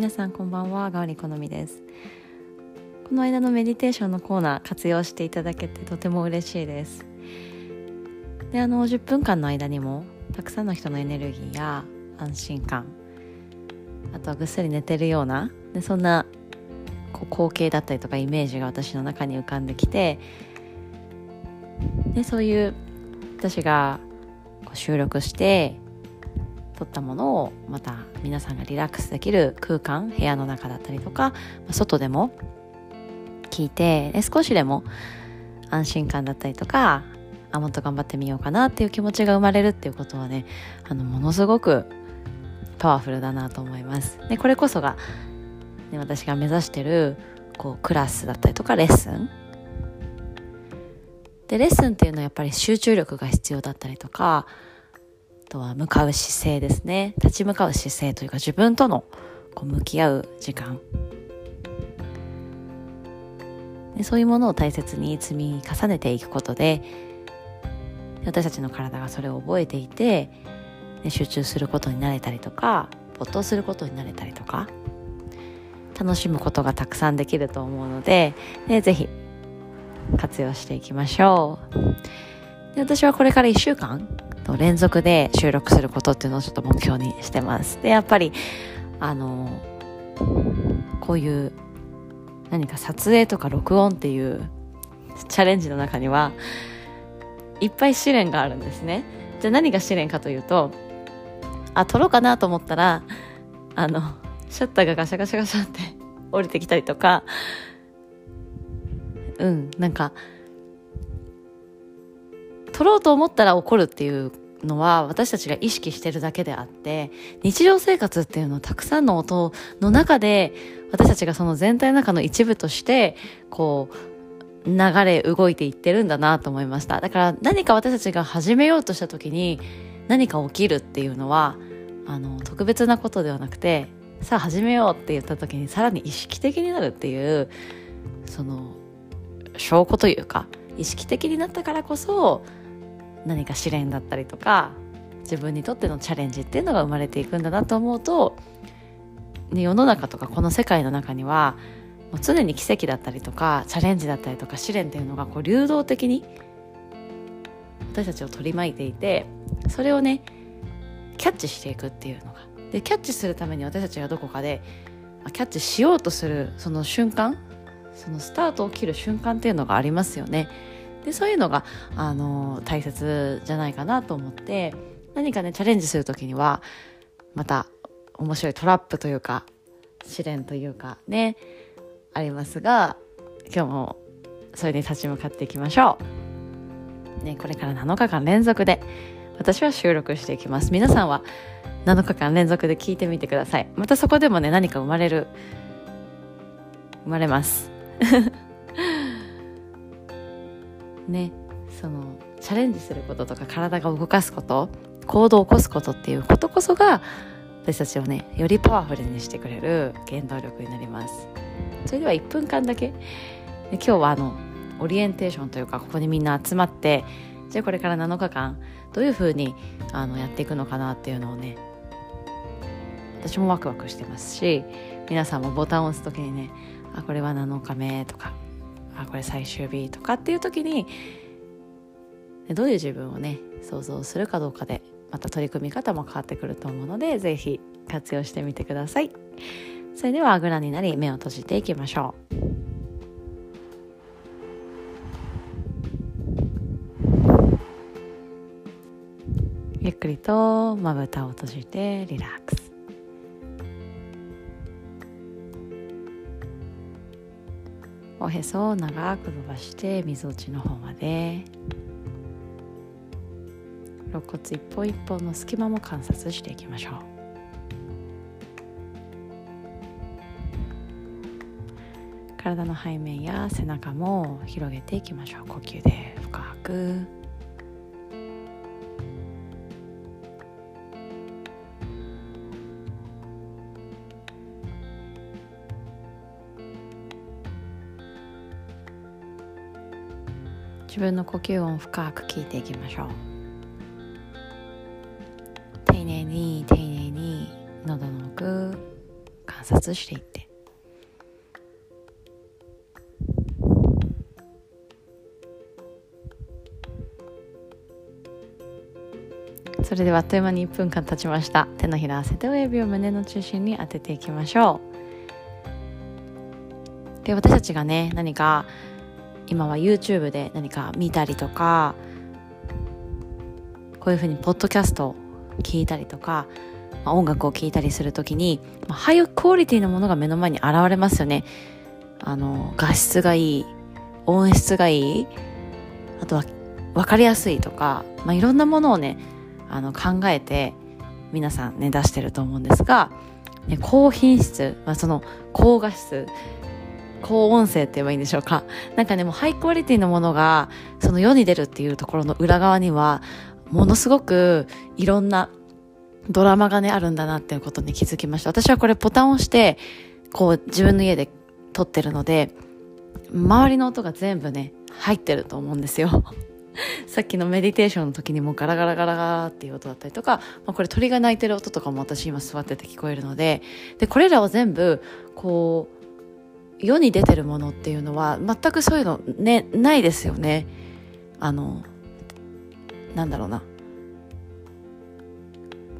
皆さんこんばんはガオリ好みです。この間のメディテーションのコーナー活用していただけてとても嬉しいです。であの10分間の間にもたくさんの人のエネルギーや安心感あとはぐっすり寝てるようなでそんなこう光景だったりとかイメージが私の中に浮かんできてでそういう私がこう収録して撮ったものをまた皆さんがリラックスできる空間部屋の中だったりとか外でも聞いて少しでも安心感だったりとかあもっと頑張ってみようかなっていう気持ちが生まれるっていうことはねあのものすごくパワフルだなと思います。でこれこそが、ね、私が目指してるこうクラスだったりとかレッスン。でレッスンっていうのはやっぱり集中力が必要だったりとかとは向かう姿勢ですね。立ち向かう姿勢というか自分とのこう向き合う時間。でそういうものを大切に積み重ねていくことで私たちの体がそれを覚えていて集中することになれたりとか没頭することになれたりとか楽しむことがたくさんできると思うのででぜひ活用していきましょう。で私はこれから1週間と連続で収録することっていうのをちょっと目標にしてます。で、やっぱり、あの、こういう何か撮影とか録音っていうチャレンジの中にはいっぱい試練があるんですね。じゃあ何が試練かというと、あ、撮ろうかなと思ったら、あの、シャッターがガシャガシャガシャって 降りてきたりとか、うん、なんか、取ろうと思ったら起こるっていうのは私たちが意識してるだけであって日常生活っていうのはたくさんの音の中で私たちがその全体の中の一部としてこう流れ動いていってるんだなと思いました。だから何か私たちが始めようとした時に何か起きるっていうのはあの特別なことではなくてさあ始めようって言った時にさらに意識的になるっていうその証拠というか意識的になったからこそ何か試練だったりとか自分にとってのチャレンジっていうのが生まれていくんだなと思うと、ね、世の中とかこの世界の中にはもう常に奇跡だったりとかチャレンジだったりとか試練っていうのがこう流動的に私たちを取り巻いていてそれをねキャッチしていくっていうのがでキャッチするために私たちがどこかでキャッチしようとするその瞬間そのスタートを切る瞬間っていうのがありますよね。でそういうのがあの大切じゃないかなと思って何かねチャレンジする時にはまた面白いトラップというか試練というかねありますが今日もそれに立ち向かっていきましょう。ね、これから7日間連続で私は収録していきます。皆さんは7日間連続で聞いてみてください。またそこでもね、何か生まれる、生まれます。ねそのチャレンジすることとか体が動かすこと行動を起こすことっていうことこそが私たちをねよりパワフルにしてくれる原動力になります。それでは1分間だけ。今日はあのオリエンテーションというかここにみんな集まってじゃあこれから7日間どういうふうにあのやっていくのかなっていうのをね私もワクワクしてますし皆さんもボタンを押す時にねあこれは7日目とかあこれ最終日とかっていう時にどういう自分をね想像するかどうかでまた取り組み方も変わってくると思うので是非活用してみてください。それではあぐらになり目を閉じていきましょう。ゆっくりとまぶたを閉じてリラックス。おへそを長く伸ばしてみぞおちの方まで。肋骨一本一本の隙間も観察していきましょう。体の背面や背中も広げていきましょう。呼吸で深く。自分の呼吸音を深く聞いていきましょう。丁寧に丁寧に喉の奥観察していって。それではあっという間に1分間経ちました。手のひら合わせて親指を胸の中心に当てていきましょう。で私たちがね何か今は YouTube で何か見たりとかこういうふうにポッドキャストを聞いたりとか、まあ、音楽を聴いたりするときに、まあ、ハイクオリティのものが目の前に現れますよね。あの画質がいい音質がいいあとは分かりやすいとか、まあ、いろんなものをねあの考えて皆さんね出してると思うんですが、ね、高品質、まあ、その高画質高音声って言えばいいんでしょうか。なんかねもうハイクオリティのものがその世に出るっていうところの裏側にはものすごくいろんなドラマがねあるんだなっていうことに気づきました。私はこれボタンを押してこう自分の家で撮ってるので周りの音が全部ね入ってると思うんですよ。さっきのメディテーションの時にもガラガラガラガラっていう音だったりとか、まあ、これ鳥が鳴いてる音とかも私今座ってて聞こえるので、で、これらを全部、こう、世に出てるものっていうのは、全くそういうのね、ないですよね。あの、なんだろうな。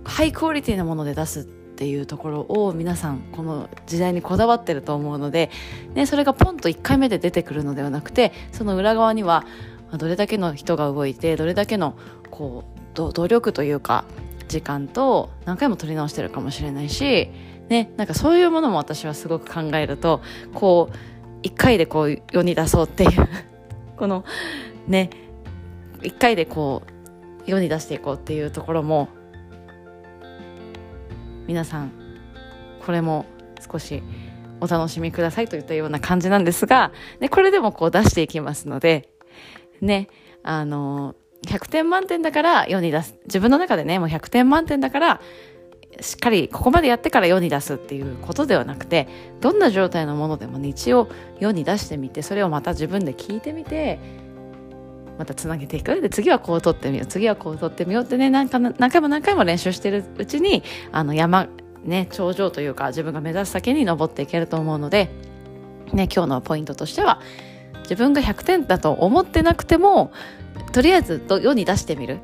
ハイクオリティなもので出すっていうところを皆さんこの時代にこだわってると思うので、ね、それがポンと1回目で出てくるのではなくてその裏側にはどれだけの人が動いてどれだけのこう努力というか時間と何回も取り直してるかもしれないし、ね、なんかそういうものも私はすごく考えるとこう一回でこう世に出そうっていう このね一回でこう世に出していこうっていうところも皆さんこれも少しお楽しみくださいといったような感じなんですが、ね、これでもこう出していきますのでね、あの、100点満点だから世に出す。自分の中でね、もう100点満点だから、しっかりここまでやってから世に出すっていうことではなくて、どんな状態のものでもね、一応世に出してみて、それをまた自分で聞いてみて、またつなげていく。で、次はこう撮ってみよう。次はこう撮ってみようってね、なんか何回も何回も練習してるうちに、あの山、ね、頂上というか自分が目指す先に登っていけると思うので、ね、今日のポイントとしては、自分が100点だと思ってなくてもとりあえず世に出してみる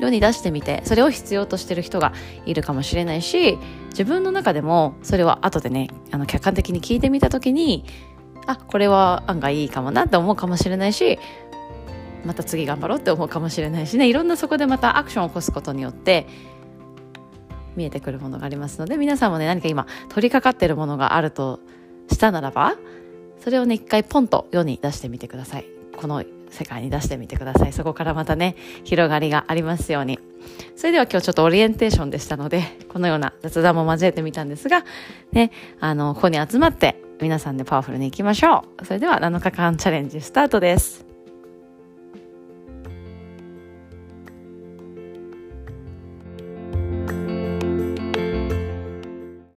世に出してみてそれを必要としてる人がいるかもしれないし自分の中でもそれは後でねあの客観的に聞いてみた時にあこれは案外いいかもなって思うかもしれないしまた次頑張ろうって思うかもしれないしねいろんなそこでまたアクションを起こすことによって見えてくるものがありますので皆さんもね何か今取り掛かってるものがあるとしたならばそれをね、一回ポンと世に出してみてください。この世界に出してみてください。そこからまたね、広がりがありますように。それでは今日ちょっとオリエンテーションでしたので、このような雑談も交えてみたんですが、ね、あの、ここに集まって皆さんでパワフルに行きましょう。それでは7日間チャレンジスタートです。